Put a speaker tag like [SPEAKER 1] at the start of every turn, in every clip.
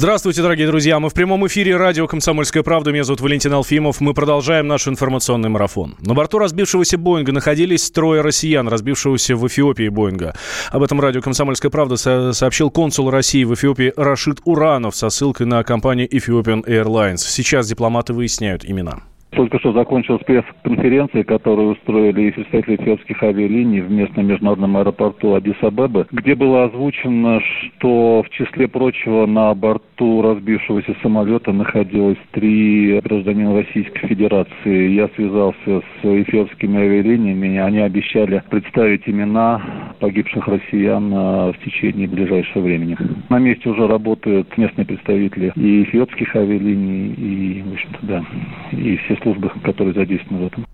[SPEAKER 1] Здравствуйте, дорогие друзья. Мы в прямом эфире радио «Комсомольская правда». Меня зовут Валентин Алфимов. Мы продолжаем наш информационный марафон. На борту разбившегося Боинга находились трое россиян, разбившегося в Эфиопии Боинга. Об этом радио «Комсомольская правда» со- сообщил консул России в Эфиопии Рашид Уранов со ссылкой на компанию Ethiopian Airlines. Сейчас дипломаты выясняют имена.
[SPEAKER 2] Только что закончилась пресс-конференция, которую устроили представители эфиопских авиалиний в местном международном аэропорту Адис-Абебы, где было озвучено, что в числе прочего на борту разбившегося самолета находилось три гражданина Российской Федерации. Я связался с эфиопскими авиалиниями, они обещали представить имена погибших россиян а, в течение ближайшего времени. На месте уже работают местные представители и эфиопских авиалиний, и, в общем-то, да, и все службы, которые задействованы в этом.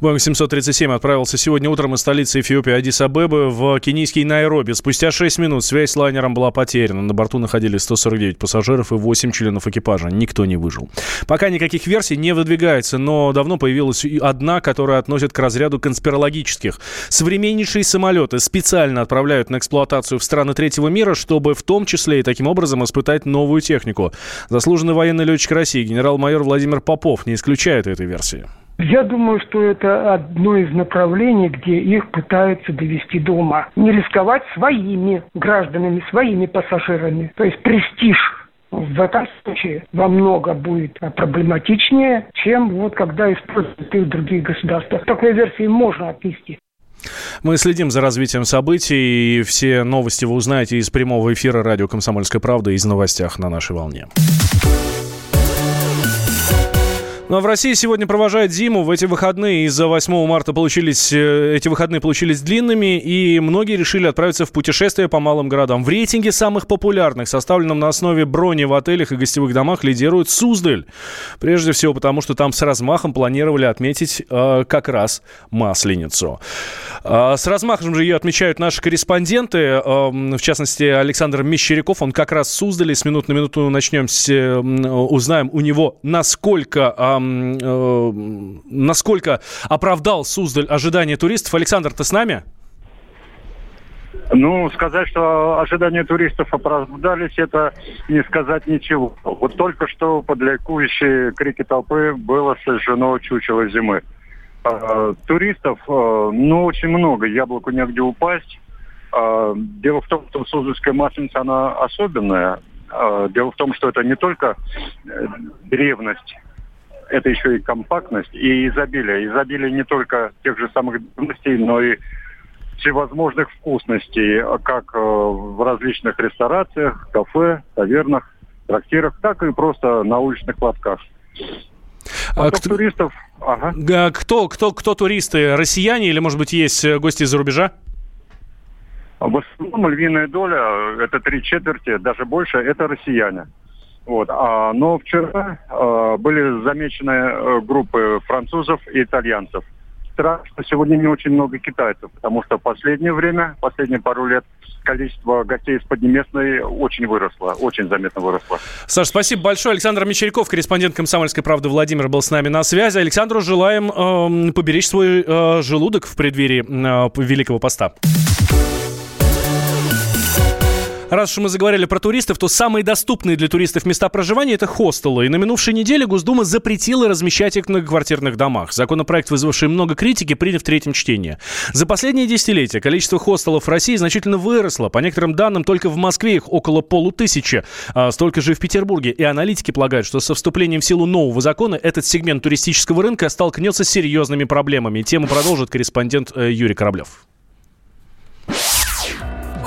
[SPEAKER 1] Боинг 737 отправился сегодня утром из столицы Эфиопии Адис-Абебы в кенийский Найроби. Спустя 6 минут связь с лайнером была потеряна. На борту находились 149 пассажиров и 8 членов экипажа. Никто не выжил. Пока никаких версий не выдвигается, но давно появилась одна, которая относит к разряду конспирологических. Современнейшие самолеты специально отправляют на эксплуатацию в страны третьего мира, чтобы в том числе и таким образом испытать новую технику. Заслуженный военный летчик России генерал-майор Владимир Попов не исключает этой версии.
[SPEAKER 3] Я думаю, что это одно из направлений, где их пытаются довести до ума. Не рисковать своими гражданами, своими пассажирами. То есть престиж в этом случае во много будет проблематичнее, чем вот когда используют их в других государствах. Такой версии можно отнести.
[SPEAKER 1] Мы следим за развитием событий, и все новости вы узнаете из прямого эфира радио «Комсомольская правда» из новостях на нашей волне. Ну а в России сегодня провожают зиму. В эти выходные из-за 8 марта получились, э, эти выходные получились длинными, и многие решили отправиться в путешествие по малым городам. В рейтинге самых популярных, составленном на основе брони в отелях и гостевых домах, лидирует Суздаль. Прежде всего потому, что там с размахом планировали отметить э, как раз Масленицу. Э, с размахом же ее отмечают наши корреспонденты, э, в частности, Александр Мещеряков. Он как раз в Суздале. С минут на минуту начнем, с, э, узнаем у него, насколько... Э, насколько оправдал Суздаль ожидания туристов. Александр, ты с нами?
[SPEAKER 4] Ну, сказать, что ожидания туристов оправдались, это не сказать ничего. Вот только что под ликующие крики толпы было сожжено чучело зимы. А, туристов, а, ну, очень много, яблоку негде упасть. А, дело в том, что Суздальская масленица, она особенная. А, дело в том, что это не только э, древность это еще и компактность и изобилие. Изобилие не только тех же самых древностей, но и всевозможных вкусностей, как э, в различных ресторациях, кафе, тавернах, трактирах, так и просто на уличных лотках.
[SPEAKER 1] А кто, туристов... Ага. Кто, кто, кто туристы? Россияне или, может быть, есть э, гости из-за рубежа?
[SPEAKER 4] В основном львиная доля, это три четверти, даже больше, это россияне. Вот. А, но вчера а, были замечены а, группы французов и итальянцев. Странно, что сегодня не очень много китайцев, потому что в последнее время, последние пару лет, количество гостей из Поднебесной очень выросло, очень заметно выросло.
[SPEAKER 1] Саш, спасибо большое. Александр Мещеряков, корреспондент «Комсомольской правды» Владимир был с нами на связи. Александру желаем э, поберечь свой э, желудок в преддверии э, Великого Поста. Раз уж мы заговорили про туристов, то самые доступные для туристов места проживания – это хостелы. И на минувшей неделе Госдума запретила размещать их в многоквартирных домах. Законопроект, вызвавший много критики, принят в третьем чтении. За последние десятилетия количество хостелов в России значительно выросло. По некоторым данным, только в Москве их около полутысячи, а столько же и в Петербурге. И аналитики полагают, что со вступлением в силу нового закона этот сегмент туристического рынка столкнется с серьезными проблемами. Тему продолжит корреспондент э, Юрий Кораблев.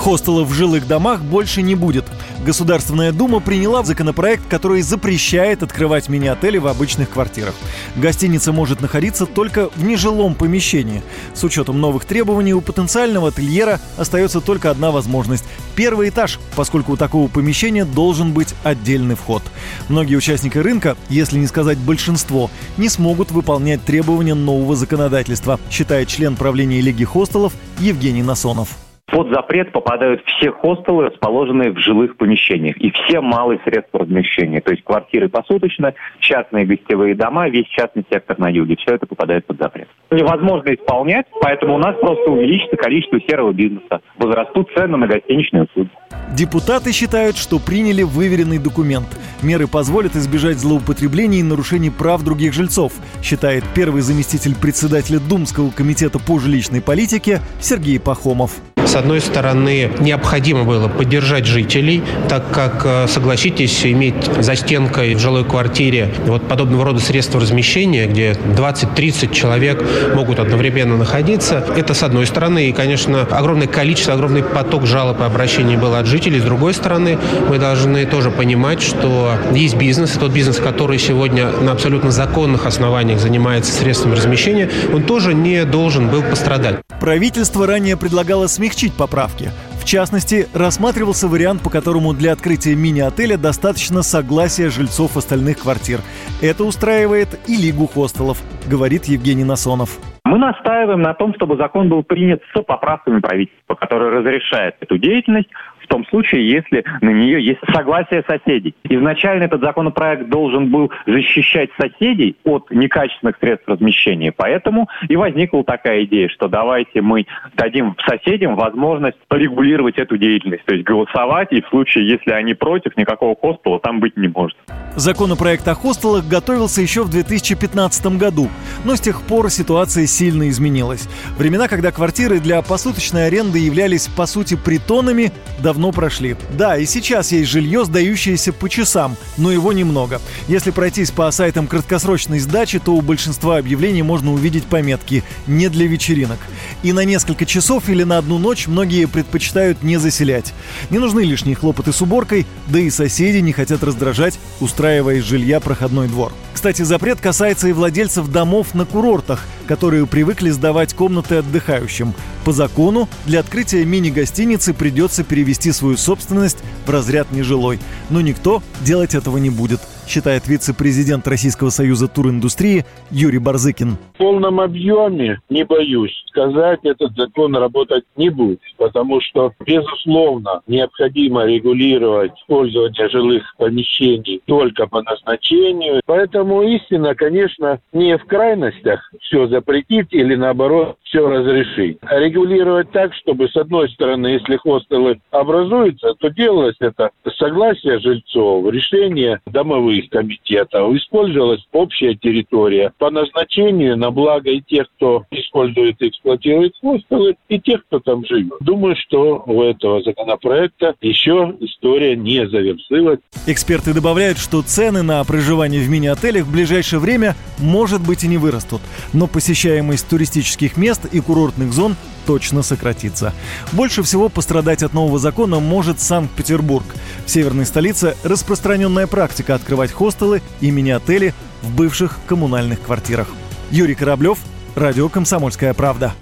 [SPEAKER 5] Хостелов в жилых домах больше не будет. Государственная Дума приняла законопроект, который запрещает открывать мини-отели в обычных квартирах. Гостиница может находиться только в нежилом помещении. С учетом новых требований у потенциального ательера остается только одна возможность – первый этаж, поскольку у такого помещения должен быть отдельный вход. Многие участники рынка, если не сказать большинство, не смогут выполнять требования нового законодательства, считает член правления Лиги хостелов Евгений Насонов
[SPEAKER 6] Под запрет попадают все хостелы, расположенные в жилых помещениях, и все малые средства размещения, то есть квартиры посуточно, частные гостевые дома, весь частный сектор на юге, все это попадает под запрет. Невозможно исполнять, поэтому у нас просто увеличится количество серого бизнеса, возрастут цены на гостиничные услуги.
[SPEAKER 5] Депутаты считают, что приняли выверенный документ. Меры позволят избежать злоупотреблений и нарушений прав других жильцов, считает первый заместитель председателя Думского комитета по жилищной политике Сергей Пахомов.
[SPEAKER 7] С одной стороны, необходимо было поддержать жителей, так как, э, согласитесь, иметь за стенкой в жилой квартире вот подобного рода средства размещения, где 20-30 человек могут одновременно находиться, это с одной стороны. И, конечно, огромное количество, огромный поток жалоб и обращений было от жителей. С другой стороны, мы должны тоже понимать, что есть бизнес, и тот бизнес, который сегодня на абсолютно законных основаниях занимается средствами размещения, он тоже не должен был пострадать.
[SPEAKER 5] Правительство ранее предлагало смягчить поправки. В частности, рассматривался вариант, по которому для открытия мини-отеля достаточно согласия жильцов остальных квартир. Это устраивает и Лигу хостелов, говорит Евгений Насонов.
[SPEAKER 6] Мы настаиваем на том, чтобы закон был принят с поправками правительства, который разрешает эту деятельность том случае, если на нее есть согласие соседей. Изначально этот законопроект должен был защищать соседей от некачественных средств размещения, поэтому и возникла такая идея, что давайте мы дадим соседям возможность регулировать эту деятельность, то есть голосовать, и в случае, если они против, никакого хостела там быть не может.
[SPEAKER 5] Законопроект о хостелах готовился еще в 2015 году, но с тех пор ситуация сильно изменилась. Времена, когда квартиры для посуточной аренды являлись по сути притонами, давно прошли. Да, и сейчас есть жилье, сдающееся по часам, но его немного. Если пройтись по сайтам краткосрочной сдачи, то у большинства объявлений можно увидеть пометки «не для вечеринок». И на несколько часов или на одну ночь многие предпочитают не заселять. Не нужны лишние хлопоты с уборкой, да и соседи не хотят раздражать, устраивая из жилья проходной двор. Кстати, запрет касается и владельцев домов на курортах, которые привыкли сдавать комнаты отдыхающим. По закону для открытия мини-гостиницы придется перевести свою собственность в разряд нежилой. Но никто делать этого не будет – считает вице-президент Российского союза туриндустрии Юрий Барзыкин.
[SPEAKER 8] В полном объеме, не боюсь сказать, этот закон работать не будет, потому что, безусловно, необходимо регулировать использование жилых помещений только по назначению. Поэтому истина, конечно, не в крайностях все запретить или, наоборот, все разрешить. Регулировать так, чтобы, с одной стороны, если хостелы образуются, то делалось это согласие жильцов, решение домовых комитетов. Использовалась общая территория по назначению на благо и тех, кто использует и эксплуатирует хостелы, и тех, кто там живет. Думаю, что у этого законопроекта еще история не завершилась.
[SPEAKER 5] Эксперты добавляют, что цены на проживание в мини-отелях в ближайшее время, может быть, и не вырастут. Но посещаемость туристических мест и курортных зон точно сократится. Больше всего пострадать от нового закона может Санкт-Петербург. В северной столице распространенная практика открывать хостелы и мини-отели в бывших коммунальных квартирах. Юрий Кораблев, Радио «Комсомольская правда».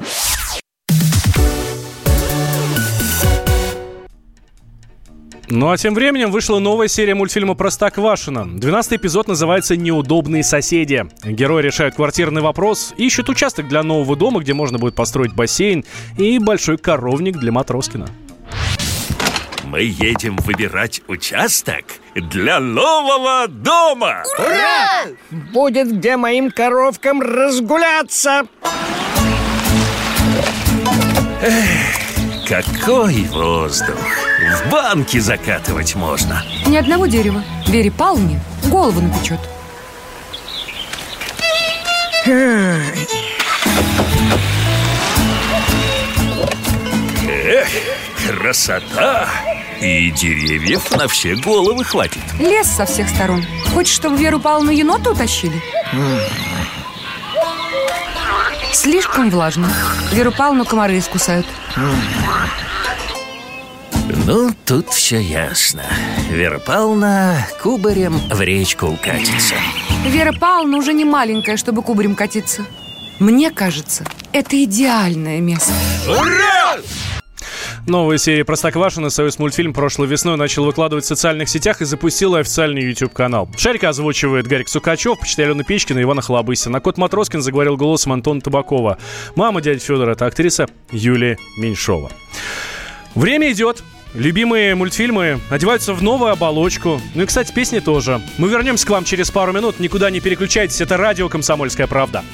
[SPEAKER 1] Ну а тем временем вышла новая серия мультфильма «Простоквашино». Двенадцатый эпизод называется «Неудобные соседи». Герои решают квартирный вопрос, ищут участок для нового дома, где можно будет построить бассейн и большой коровник для Матроскина.
[SPEAKER 9] Мы едем выбирать участок для нового дома!
[SPEAKER 10] Ура! Будет где моим коровкам разгуляться!
[SPEAKER 9] Эх, какой воздух! В банке закатывать можно.
[SPEAKER 11] Ни одного дерева. Вере Павловне голову напечет.
[SPEAKER 9] Эх, красота! И деревьев на все головы хватит.
[SPEAKER 11] Лес со всех сторон. Хочешь, чтобы Веру Павловну енота утащили? Слишком влажно. Веру Павловну комары искусают
[SPEAKER 9] Ну, тут все ясно Вера Павловна кубарем в речку укатится
[SPEAKER 11] Вера Павловна уже не маленькая, чтобы кубарем катиться Мне кажется, это идеальное место
[SPEAKER 9] Ура!
[SPEAKER 1] Новая серия «Простоквашино» Союз мультфильм прошлой весной начал выкладывать в социальных сетях и запустил официальный YouTube-канал. Шарика озвучивает Гарик Сукачев, почти Алена Печкина и Ивана Холобысина. А кот Матроскин заговорил голосом Антона Табакова. Мама дяди Федора – это актриса Юлия Меньшова. Время идет. Любимые мультфильмы одеваются в новую оболочку. Ну и, кстати, песни тоже. Мы вернемся к вам через пару минут. Никуда не переключайтесь. Это радио «Комсомольская правда».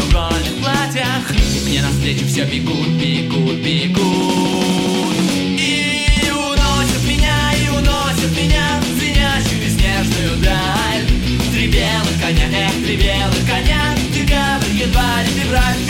[SPEAKER 12] Треугольных платьях. И мне навстречу все бегут, бегут, бегут. И уносят меня, и уносят меня В звенящую снежную даль. Три белых коня, эх, три белых коня. Декабрь, январь, февраль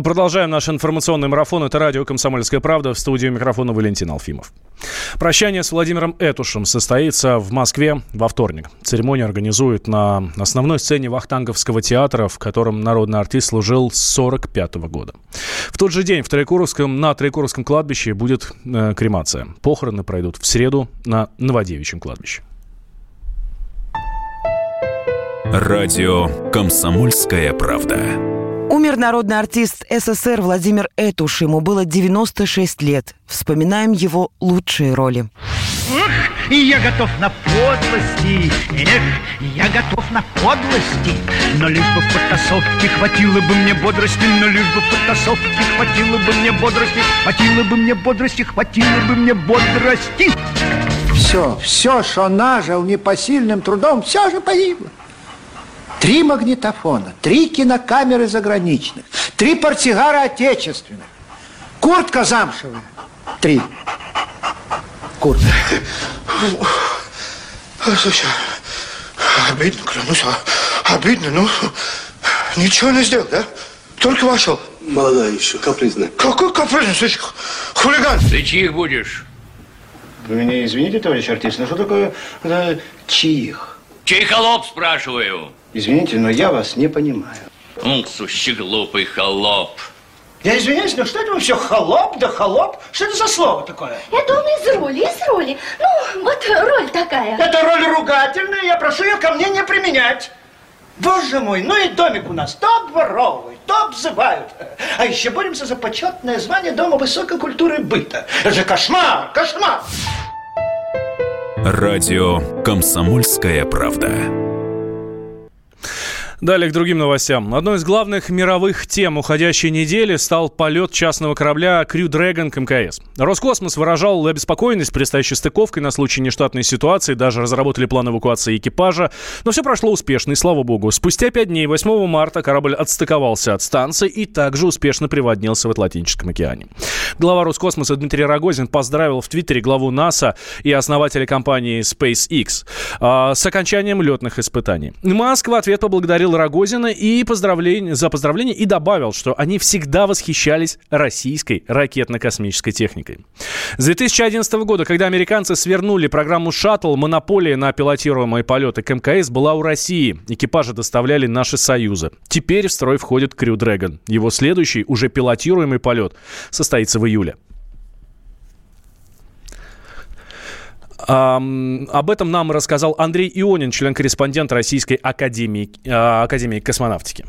[SPEAKER 1] Мы продолжаем наш информационный марафон. Это радио «Комсомольская правда». В студии микрофона Валентин Алфимов. Прощание с Владимиром Этушем состоится в Москве во вторник. Церемонию организуют на основной сцене Вахтанговского театра, в котором народный артист служил с 1945 года. В тот же день в Троекуровском, на Троекуровском кладбище будет э, кремация. Похороны пройдут в среду на Новодевичьем кладбище.
[SPEAKER 13] Радио «Комсомольская правда».
[SPEAKER 14] Умер народный артист СССР Владимир Этуш. Ему было 96 лет. Вспоминаем его лучшие роли.
[SPEAKER 15] Эх, и я готов на подлости, эх, я готов на подлости, но лишь бы в потасовке хватило бы мне бодрости, но лишь бы в потасовке хватило бы мне бодрости, хватило бы мне бодрости, хватило бы мне бодрости.
[SPEAKER 16] Все, все, что нажил непосильным трудом, все же погибло. Три магнитофона, три кинокамеры заграничных, три портсигара отечественных, куртка замшевая, три. Куртка.
[SPEAKER 17] Слушай, обидно, клянусь, а- обидно, ну, ничего не сделал, да? Только вошел.
[SPEAKER 18] Молодая еще, капризная.
[SPEAKER 17] Какой капризный, слышь, хулиган.
[SPEAKER 18] Ты чьих будешь?
[SPEAKER 16] Вы меня извините, товарищ артист, но что такое э, чьих?
[SPEAKER 18] Чей холоп, спрашиваю?
[SPEAKER 16] Извините, но я вас не понимаю.
[SPEAKER 18] Ну, сущий глупый холоп.
[SPEAKER 16] Я извиняюсь, но что это все холоп да холоп? Что это за слово такое?
[SPEAKER 19] Это он из роли, из роли. Ну, вот роль такая.
[SPEAKER 16] Это роль ругательная, я прошу ее ко мне не применять. Боже мой, ну и домик у нас то обворовывают, то обзывают. А еще боремся за почетное звание Дома высокой культуры быта. Это же кошмар, кошмар.
[SPEAKER 13] Радио «Комсомольская правда».
[SPEAKER 1] Далее к другим новостям. Одной из главных мировых тем уходящей недели стал полет частного корабля Crew Dragon к МКС. Роскосмос выражал обеспокоенность предстоящей стыковкой на случай нештатной ситуации, даже разработали план эвакуации экипажа, но все прошло успешно, и слава богу. Спустя пять дней, 8 марта, корабль отстыковался от станции и также успешно приводнился в Атлантическом океане. Глава Роскосмоса Дмитрий Рогозин поздравил в Твиттере главу НАСА и основателя компании SpaceX э, с окончанием летных испытаний. Маск в ответ поблагодарил Рогозина и поздравление, за поздравление и добавил, что они всегда восхищались российской ракетно-космической техникой. С 2011 года, когда американцы свернули программу «Шаттл», монополия на пилотируемые полеты к МКС была у России. Экипажи доставляли наши союзы. Теперь в строй входит Крю Dragon. Его следующий, уже пилотируемый полет, состоится в июле. Об этом нам рассказал Андрей Ионин, член-корреспондент Российской Академии, э, Академии космонавтики.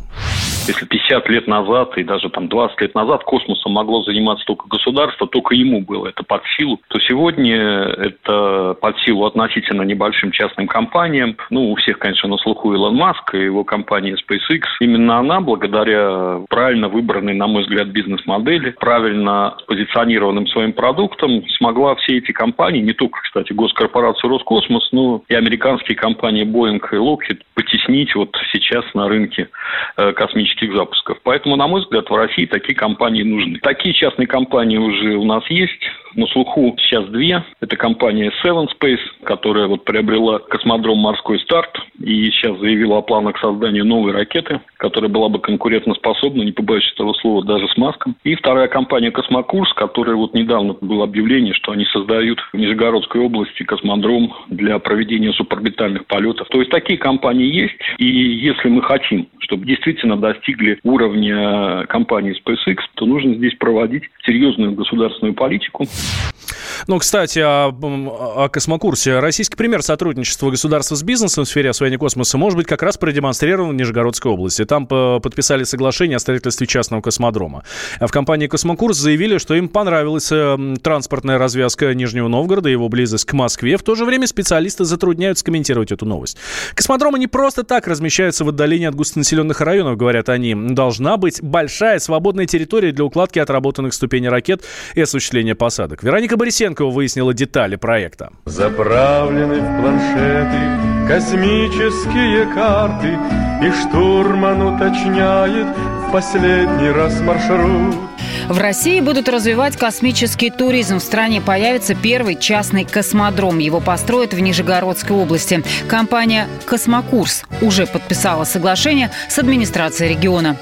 [SPEAKER 20] Если 50 лет назад и даже там 20 лет назад космосом могло заниматься только государство, только ему было это под силу, то сегодня это под силу относительно небольшим частным компаниям. Ну, у всех, конечно, на слуху Илон Маск и его компания SpaceX. Именно она, благодаря правильно выбранной, на мой взгляд, бизнес-модели, правильно позиционированным своим продуктом, смогла все эти компании, не только, кстати, госкорпорацию Роскосмос, но и американские компании Boeing и Lockheed потеснить вот сейчас на рынке э, космических запусков. Поэтому, на мой взгляд, в России такие компании нужны. Такие частные компании уже у нас есть. На слуху сейчас две. Это компания Seven Space, которая вот приобрела космодром «Морской старт» и сейчас заявила о планах создания новой ракеты, которая была бы конкурентоспособна, не побоюсь этого слова, даже с Маском. И вторая компания «Космокурс», которая вот недавно было объявление, что они создают в Нижегородской области космодром для проведения суборбитальных полетов. То есть такие компании есть. И если мы хотим, чтобы действительно достигли уровня компании SpaceX, то нужно здесь проводить серьезную государственную политику.
[SPEAKER 1] Ну, кстати, о, о космокурсе. Российский пример сотрудничества государства с бизнесом в сфере освоения космоса может быть как раз продемонстрирован в Нижегородской области. Там подписали соглашение о строительстве частного космодрома. В компании «Космокурс» заявили, что им понравилась э, транспортная развязка Нижнего Новгорода и его близость к Москве. В то же время специалисты затрудняются комментировать эту новость. Космодромы не просто так размещаются в отдалении от густонаселенных районов, говорят они. Должна быть большая свободная территория для укладки отработанных ступеней ракет и осуществления посадок. Вероника Борисенкова выяснила детали проекта.
[SPEAKER 21] Заправлены в планшеты космические карты, И штурман уточняет в последний раз маршрут.
[SPEAKER 22] В России будут развивать космический туризм. В стране появится первый частный космодром. Его построят в Нижегородской области. Компания «Космокурс» уже подписала соглашение с администрацией региона.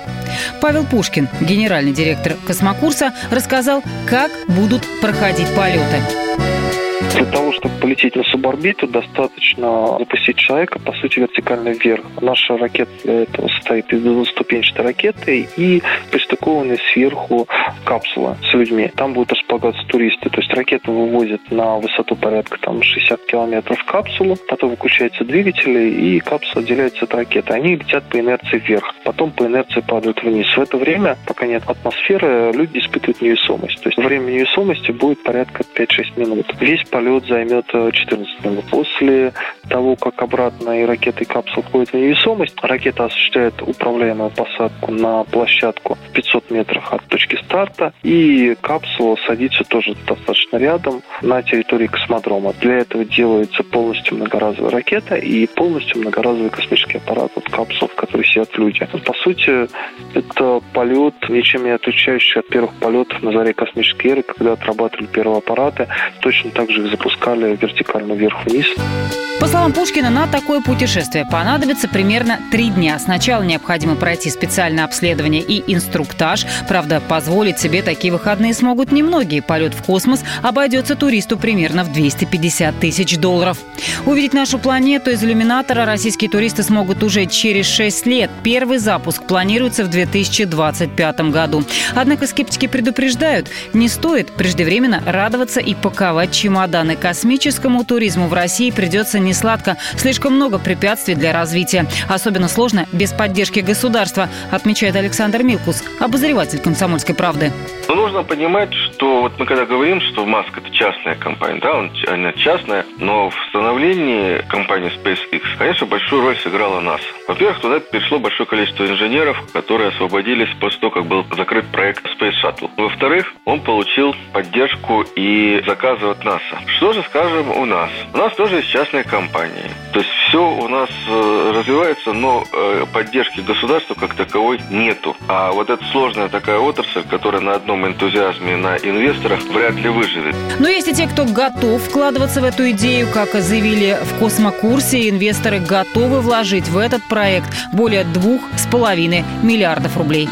[SPEAKER 22] Павел Пушкин, генеральный директор «Космокурса», рассказал, как будут проходить полеты.
[SPEAKER 23] Для того, чтобы полететь на суборбиту, достаточно запустить человека, по сути, вертикально вверх. Наша ракета для этого состоит из двуступенчатой ракеты и пристыкованной сверху капсула с людьми. Там будут располагаться туристы. То есть ракету вывозят на высоту порядка там, 60 километров капсулу, потом выключаются двигатели, и капсула отделяется от ракеты. Они летят по инерции вверх, потом по инерции падают вниз. В это время, пока нет атмосферы, люди испытывают невесомость. То есть время невесомости будет порядка 5-6 минут. Весь полет займет 14 э, минут. После того, как обратно и ракета, и капсула входят в невесомость, ракета осуществляет управляемую посадку на площадку в 500 метрах от точки старта, и капсула садится тоже достаточно рядом на территории космодрома. Для этого делается полностью многоразовая ракета и полностью многоразовый космический аппарат от капсул, в которой сидят люди. По сути, это полет, ничем не отличающийся от первых полетов на заре космической эры, когда отрабатывали первые аппараты. Точно так же их запускали вертикально вверх-вниз.
[SPEAKER 22] По словам Пушкина, на такое путешествие понадобится примерно три дня. Сначала необходимо пройти специальное обследование и инструктаж. Правда, позволить себе такие выходные смогут немногие. Полет в космос обойдется туристу примерно в 250 тысяч долларов. Увидеть нашу планету из иллюминатора российские туристы смогут уже через 6 лет. Первый запуск планируется в 2025 году. Однако скептики предупреждают, не стоит преждевременно радоваться и паковать чемоданы. Космическому туризму в России придется не сладко. Слишком много препятствий для развития. Особенно сложно без поддержки государства, отмечает Александр Милкус, обозреватель «Комсомольской правды».
[SPEAKER 24] Но нужно понимать, что вот мы когда говорим, что Маск это частная компания, да, он, она частная, но в становлении компании SpaceX, конечно, большую роль сыграла НАСА. Во-первых, туда перешло большое количество инженеров, которые освободились после того, как был закрыт проект Space Shuttle. Во-вторых, он получил поддержку и заказы от НАСА. Что же скажем у нас? У нас тоже есть частная компания. То есть все у нас э, развивается, но э, поддержки государства как таковой нету. А вот эта сложная такая отрасль, которая на одном энтузиазме, на инвесторах, вряд ли выживет.
[SPEAKER 22] Но есть и те, кто готов вкладываться в эту идею, как заявили в космокурсе, инвесторы готовы вложить в этот проект более двух с половиной миллиардов рублей.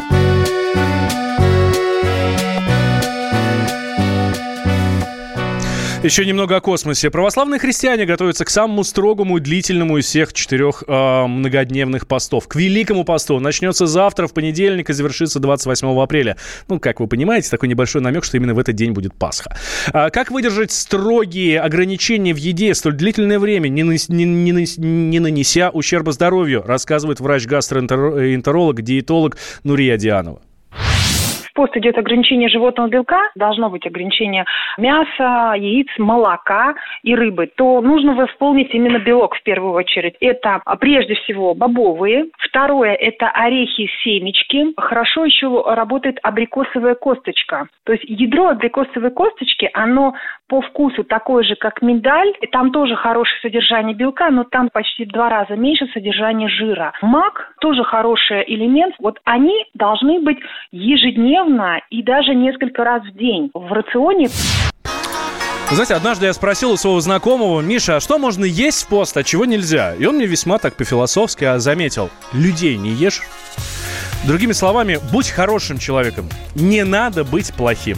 [SPEAKER 1] Еще немного о космосе. Православные христиане готовятся к самому строгому и длительному из всех четырех э, многодневных постов. К Великому посту. Начнется завтра, в понедельник, и завершится 28 апреля. Ну, как вы понимаете, такой небольшой намек, что именно в этот день будет Пасха. А как выдержать строгие ограничения в еде столь длительное время, не, не, не, не нанеся ущерба здоровью, рассказывает врач-гастроэнтеролог, диетолог Нурия Дианова
[SPEAKER 25] пост идет ограничение животного белка, должно быть ограничение мяса, яиц, молока и рыбы, то нужно восполнить именно белок в первую очередь. Это а, прежде всего бобовые. Второе – это орехи, семечки. Хорошо еще работает абрикосовая косточка. То есть ядро абрикосовой косточки, оно по вкусу такое же, как миндаль. Там тоже хорошее содержание белка, но там почти в два раза меньше содержания жира. Мак тоже хороший элемент. Вот они должны быть ежедневно и даже несколько раз в день в рационе.
[SPEAKER 1] знаете, однажды я спросил у своего знакомого, Миша, а что можно есть в пост, а чего нельзя? И он мне весьма так по-философски а заметил, людей не ешь. Другими словами, будь хорошим человеком, не надо быть плохим.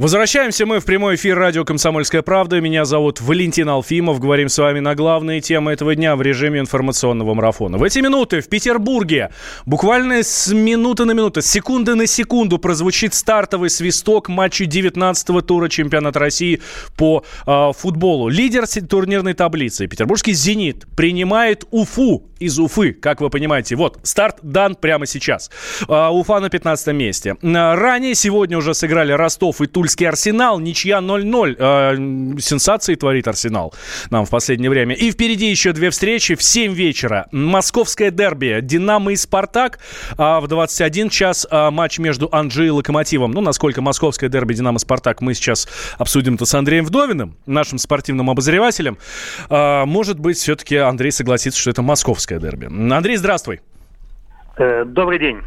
[SPEAKER 1] Возвращаемся мы в прямой эфир радио «Комсомольская правда». Меня зовут Валентин Алфимов. Говорим с вами на главные темы этого дня в режиме информационного марафона. В эти минуты в Петербурге буквально с минуты на минуту, с секунды на секунду прозвучит стартовый свисток матча 19-го тура чемпионата России по э, футболу. Лидер турнирной таблицы, петербургский «Зенит», принимает Уфу из Уфы, как вы понимаете. Вот, старт дан прямо сейчас. Э, Уфа на 15 месте. Ранее сегодня уже сыграли Ростов и Тульский Тульский Арсенал, ничья 0-0. Э, сенсации творит Арсенал нам в последнее время. И впереди еще две встречи в 7 вечера. Московское дерби, Динамо и Спартак. А в 21 час а, матч между Анжи и Локомотивом. Ну, насколько московское дерби Динамо-Спартак мы сейчас обсудим это с Андреем Вдовиным, нашим спортивным обозревателем. А, может быть, все-таки Андрей согласится, что это московское дерби. Андрей, здравствуй.
[SPEAKER 26] Э, добрый день.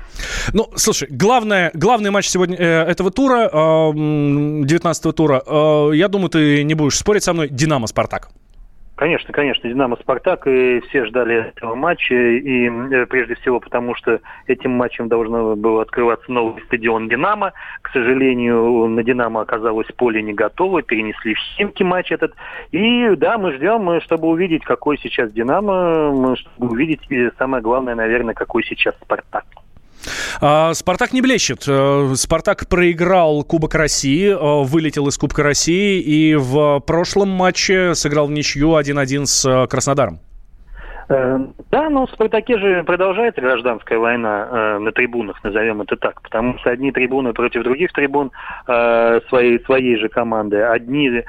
[SPEAKER 1] Ну, слушай, главное, главный матч сегодня э, этого тура, э, 19-го тура, э, я думаю, ты не будешь спорить со мной, Динамо-Спартак.
[SPEAKER 26] Конечно, конечно, Динамо Спартак, и все ждали этого матча, и э, прежде всего потому, что этим матчем должно было открываться новый стадион Динамо. К сожалению, на Динамо оказалось поле не готово, перенесли в Химки матч этот. И да, мы ждем, чтобы увидеть, какой сейчас Динамо, чтобы увидеть, и самое главное, наверное, какой сейчас Спартак.
[SPEAKER 1] А, Спартак не блещет. Э, Спартак проиграл Кубок России, э, вылетел из Кубка России и в прошлом матче сыграл в ничью 1-1 с э, Краснодаром.
[SPEAKER 26] Да, но в «Спартаке» же продолжается гражданская война э, на трибунах, назовем это так, потому что одни трибуны против других трибун э, своей, своей же команды, одни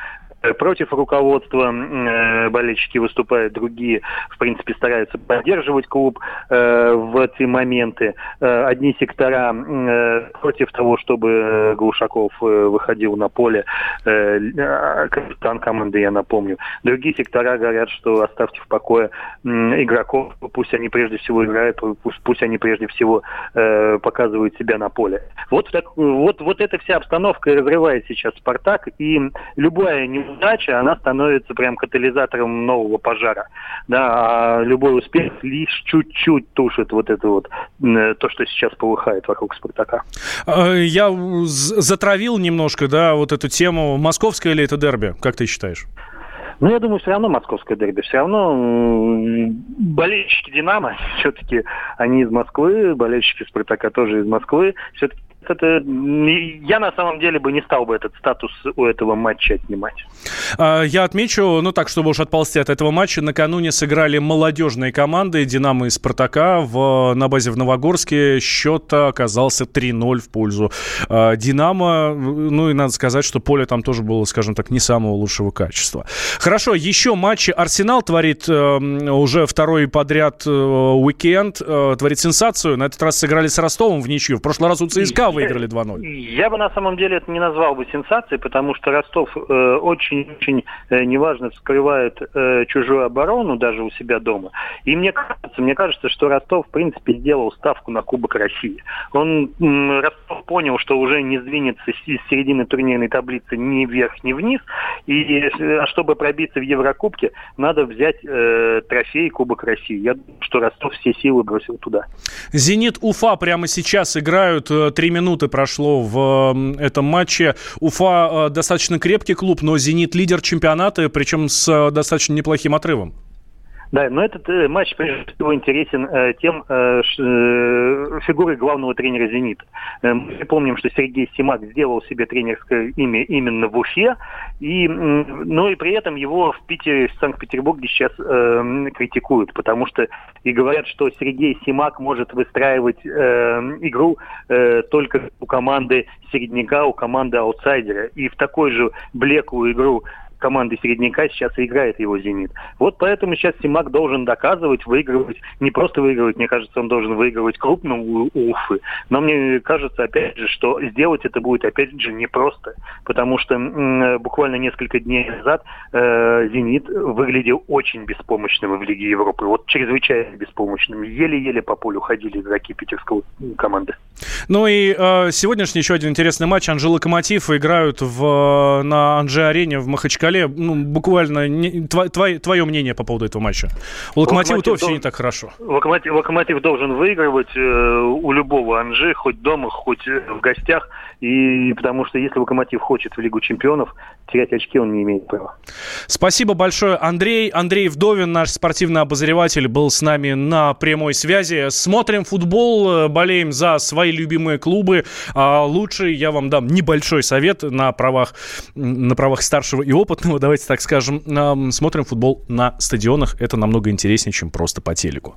[SPEAKER 26] против руководства э, болельщики выступают, другие, в принципе, стараются поддерживать клуб э, в эти моменты. Э, одни сектора э, против того, чтобы э, Глушаков э, выходил на поле, э, э, капитан команды, я напомню. Другие сектора говорят, что оставьте в покое игроков, пусть они прежде всего играют, пусть, пусть они прежде всего э, показывают себя на поле. Вот, так- вот, вот эта вся обстановка разрывает сейчас «Спартак», и любая неудача, она становится прям катализатором нового пожара. Да, а любой успех лишь чуть-чуть тушит вот это вот, м, то, что сейчас полыхает вокруг «Спартака».
[SPEAKER 1] Э, Я затравил немножко, да, вот эту тему. Московское или это дерби? Как ты считаешь?
[SPEAKER 26] Ну, я думаю, все равно московское дерби. Все равно болельщики «Динамо», все-таки они из Москвы, болельщики «Спартака» тоже из Москвы. Все-таки это, я на самом деле бы не стал бы этот статус у этого матча отнимать.
[SPEAKER 1] А, Я отмечу, ну так, чтобы уж отползти от этого матча, накануне сыграли молодежные команды «Динамо» и «Спартака» в, на базе в Новогорске. Счет оказался 3-0 в пользу а, «Динамо». Ну и надо сказать, что поле там тоже было, скажем так, не самого лучшего качества. Хорошо, еще матчи. «Арсенал» творит э, уже второй подряд э, уикенд, э, творит сенсацию. На этот раз сыграли с Ростовом в ничью. В прошлый раз у ЦСКА выиграли 2-0.
[SPEAKER 26] Я бы на самом деле это не назвал бы сенсацией, потому что Ростов э, очень-очень э, неважно скрывает э, чужую оборону даже у себя дома. И мне кажется, мне кажется, что Ростов в принципе сделал ставку на Кубок России. Он м, Ростов понял, что уже не сдвинется с, середины турнирной таблицы ни вверх, ни вниз. И э, чтобы пробиться в Еврокубке, надо взять э, трофей Кубок России. Я думаю, что Ростов все силы бросил туда.
[SPEAKER 1] Зенит Уфа прямо сейчас играют. Э, Три минуты прошло в этом матче. Уфа э, достаточно крепкий клуб, но Зенит лидер чемпионата, причем с э, достаточно неплохим отрывом.
[SPEAKER 26] Да, но этот э, матч прежде всего интересен э, тем э, ш- э, фигурой главного тренера «Зенита». Э, мы помним, что Сергей Симак сделал себе тренерское имя именно в Уфе, и, м, но и при этом его в Питере, в Санкт-Петербурге сейчас э, критикуют, потому что и говорят, что Сергей Симак может выстраивать э, игру э, только у команды середняка, у команды аутсайдера. И в такой же блеклую игру команды середняка сейчас играет его «Зенит». Вот поэтому сейчас Симак должен доказывать, выигрывать, не просто выигрывать, мне кажется, он должен выигрывать крупно у, Уфы. Но мне кажется, опять же, что сделать это будет, опять же, непросто, потому что м, буквально несколько дней назад э, «Зенит» выглядел очень беспомощным в Лиге Европы, вот чрезвычайно беспомощным. Еле-еле по полю ходили игроки питерского команды.
[SPEAKER 1] Ну и э, сегодняшний еще один интересный матч. Анжи Локомотив играют в, э, на Анжи-арене в Махачкале. Ну, буквально не- тво- твое, твое мнение по поводу этого матча. У Локомотива
[SPEAKER 26] Локомотив
[SPEAKER 1] то все
[SPEAKER 26] должен-
[SPEAKER 1] не так хорошо.
[SPEAKER 26] Локомотив, Локомотив должен выигрывать э, у любого Анжи, хоть дома, хоть э, в гостях, и потому что если Локомотив хочет в Лигу чемпионов, терять очки он не имеет права.
[SPEAKER 1] Спасибо большое, Андрей. Андрей Вдовин, наш спортивный обозреватель, был с нами на прямой связи. Смотрим футбол, э, болеем за свои любимые клубы. А лучше я вам дам небольшой совет на правах, на правах старшего и опытного, давайте так скажем. Смотрим футбол на стадионах. Это намного интереснее, чем просто по телеку.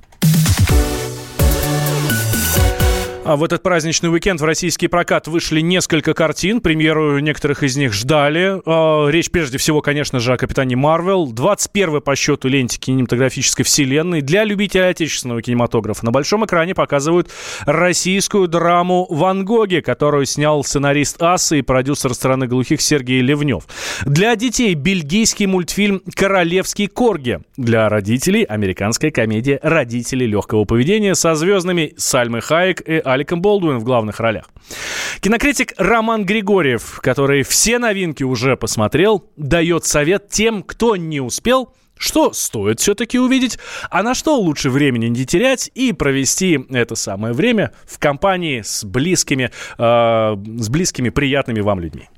[SPEAKER 1] В этот праздничный уикенд в российский прокат вышли несколько картин. Премьеру некоторых из них ждали. А, Речь прежде всего, конечно же, о капитане Марвел. 21 по счету ленте кинематографической вселенной. Для любителей отечественного кинематографа на большом экране показывают российскую драму «Ван Гоги», которую снял сценарист Асы и продюсер страны глухих Сергей Левнев. Для детей бельгийский мультфильм «Королевский корги». Для родителей американская комедия «Родители легкого поведения» со звездами Сальмой Хайек и Аликом Болдуин в главных ролях. Кинокритик Роман Григорьев, который все новинки уже посмотрел, дает совет тем, кто не успел что стоит все-таки увидеть, а на что лучше времени не терять и провести это самое время в компании с близкими, э, с близкими, приятными вам людьми.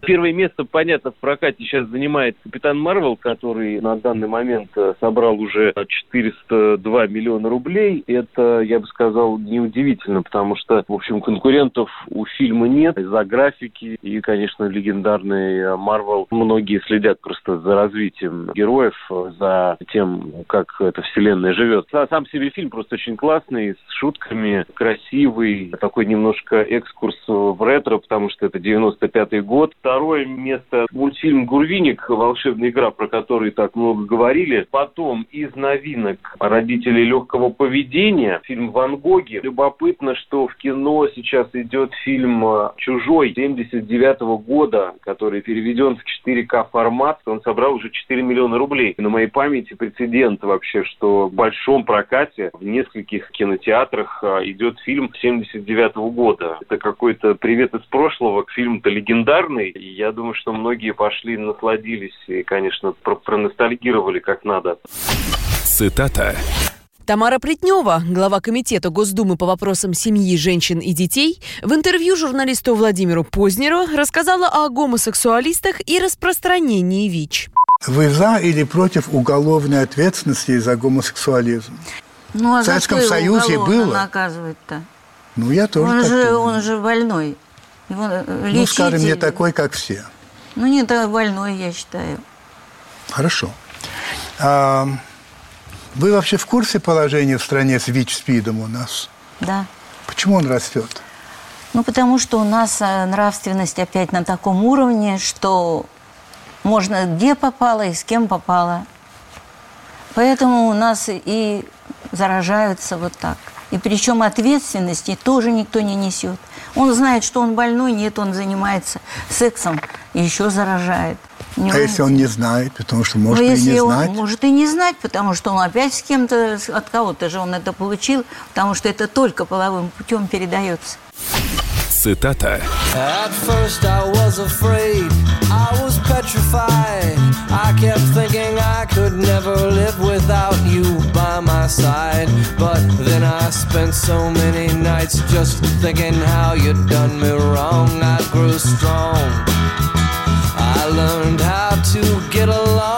[SPEAKER 27] Первое место, понятно, в прокате сейчас занимает Капитан Марвел, который на данный момент э, собрал уже 402 миллиона рублей. Это, я бы сказал, неудивительно, потому что, в общем, конкурентов у фильма нет из-за графики и, конечно, легендарный Марвел. Многие следят просто за развитием героев, за тем, как эта вселенная живет. Сам себе фильм просто очень классный, с шутками, красивый, такой немножко экскурс в ретро, потому что это 95-й год. Второе место мультфильм «Гурвиник», волшебная игра, про который так много говорили. Потом из новинок «Родители легкого поведения», фильм «Ван Гоги». Любопытно, что в кино сейчас идет фильм «Чужой» 79 -го года, который переведен в 4К формат. Он собрал уже 4 миллиона рублей. На моей памяти прецедент вообще, что в большом прокате в нескольких кинотеатрах а, идет фильм 79 -го года. Это какой-то привет из прошлого, фильм-то легендарный. И я думаю, что многие пошли, насладились и, конечно, про проностальгировали как надо.
[SPEAKER 28] Цитата.
[SPEAKER 29] Тамара Плетнева, глава комитета Госдумы по вопросам семьи, женщин и детей, в интервью журналисту Владимиру Познеру рассказала о гомосексуалистах и распространении ВИЧ.
[SPEAKER 30] Вы за или против уголовной ответственности за гомосексуализм?
[SPEAKER 31] Ну, а
[SPEAKER 30] в Советском
[SPEAKER 31] за что его
[SPEAKER 30] Союзе было.
[SPEAKER 31] наказывать-то?
[SPEAKER 30] Ну, я тоже
[SPEAKER 31] Он
[SPEAKER 30] так
[SPEAKER 31] же,
[SPEAKER 30] думаю.
[SPEAKER 31] он же больной. Его э,
[SPEAKER 30] Ну, скажем, не такой, как все.
[SPEAKER 31] Ну, не да, больной, я считаю.
[SPEAKER 30] Хорошо. А, вы вообще в курсе положения в стране с ВИЧ-СПИДом у нас?
[SPEAKER 31] Да.
[SPEAKER 30] Почему он растет?
[SPEAKER 31] Ну, потому что у нас э, нравственность опять на таком уровне, что можно где попало и с кем попало. Поэтому у нас и заражаются вот так. И причем ответственности тоже никто не несет. Он знает, что он больной, нет, он занимается сексом и еще заражает.
[SPEAKER 30] А
[SPEAKER 31] Понимаете?
[SPEAKER 30] если он не знает, потому что может
[SPEAKER 31] Ну,
[SPEAKER 30] и
[SPEAKER 31] если
[SPEAKER 30] не
[SPEAKER 31] он
[SPEAKER 30] знать?
[SPEAKER 31] может и не знать, потому что он опять с кем-то, от кого-то же он это получил, потому что это только половым путем передается.
[SPEAKER 28] Цитата.
[SPEAKER 12] At first I was afraid, I was petrified. I kept thinking I could never live without you by my side. I spent so many nights just thinking how you'd done me wrong. I grew strong. I learned how to get along,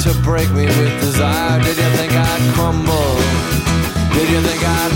[SPEAKER 12] to break me with desire? Did you think I'd crumble? Did you think I'd